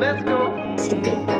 Let's go.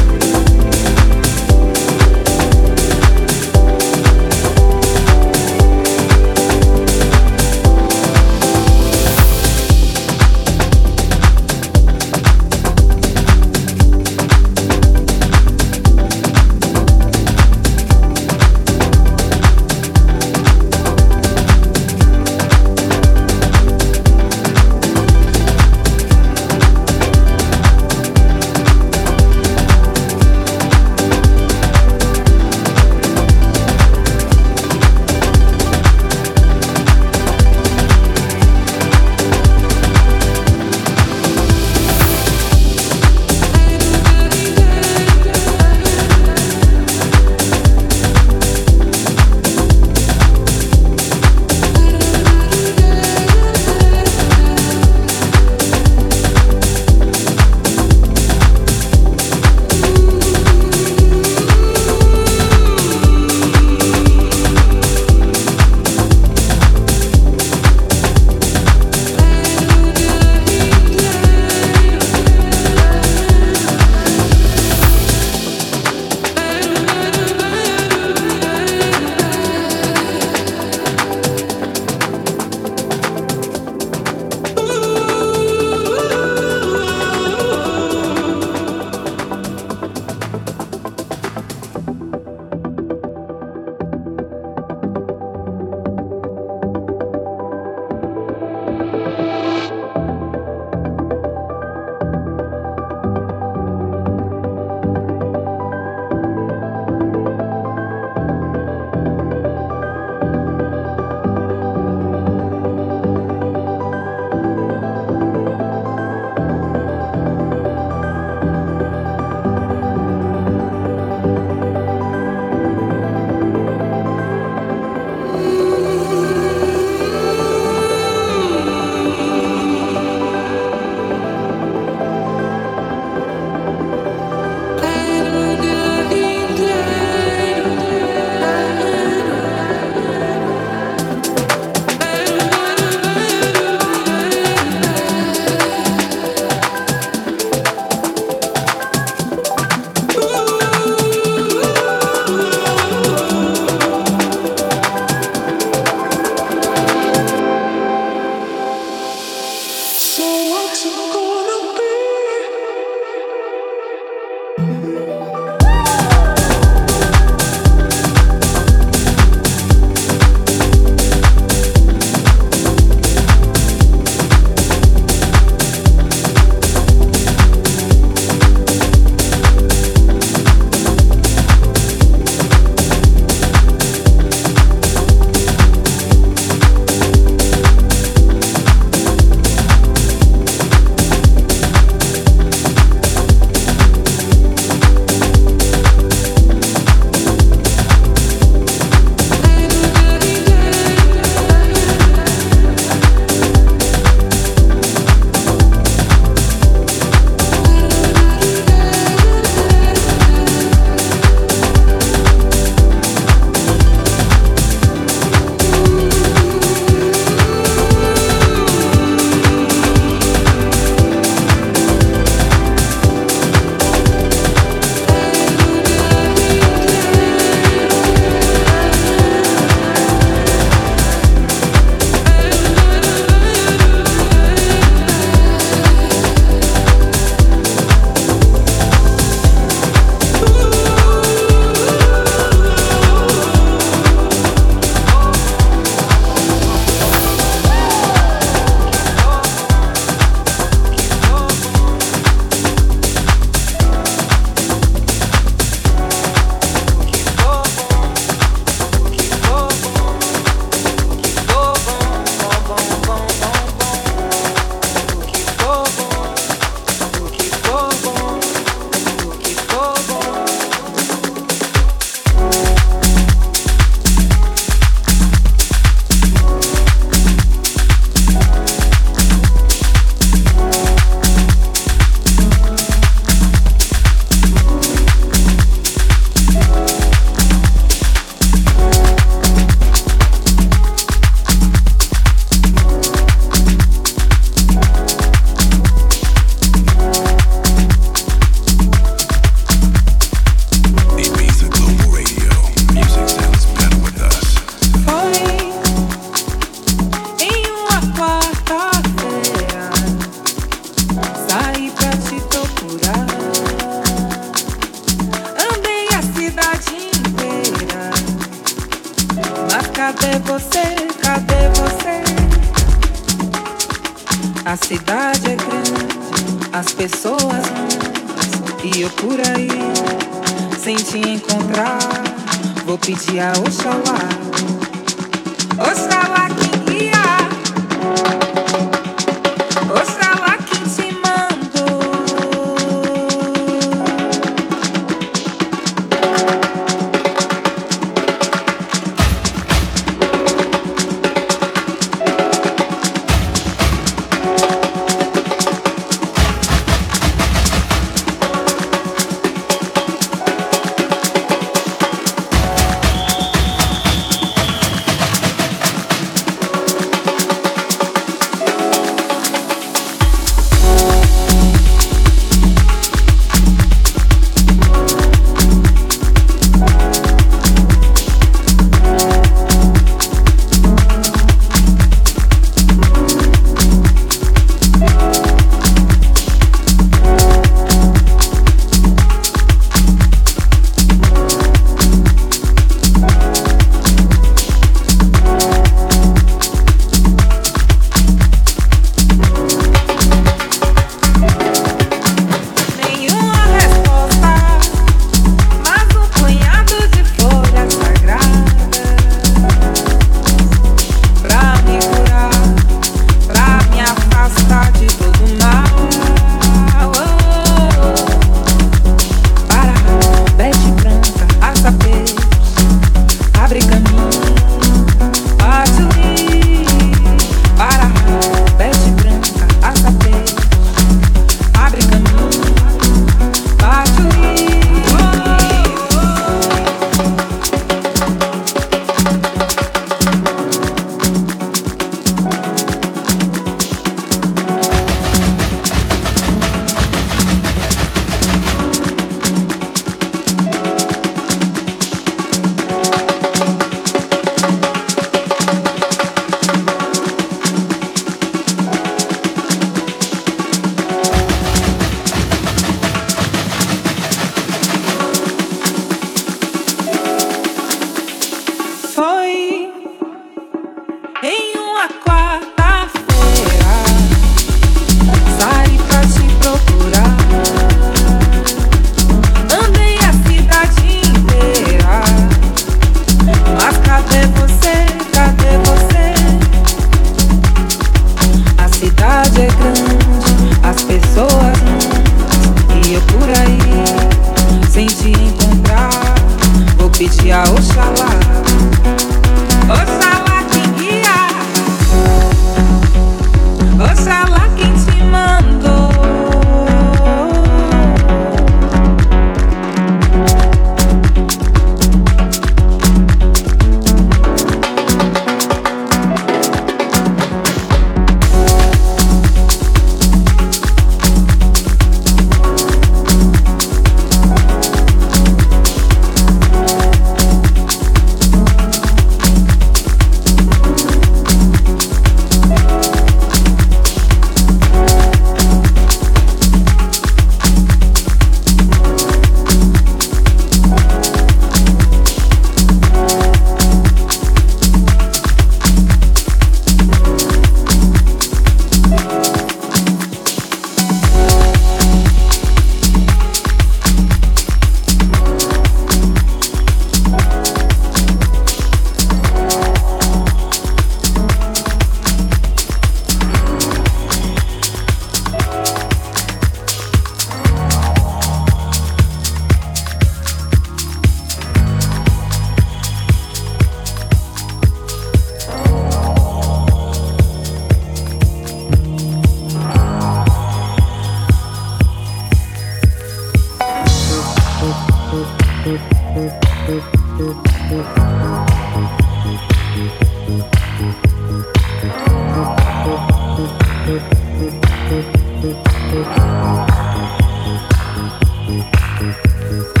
Thank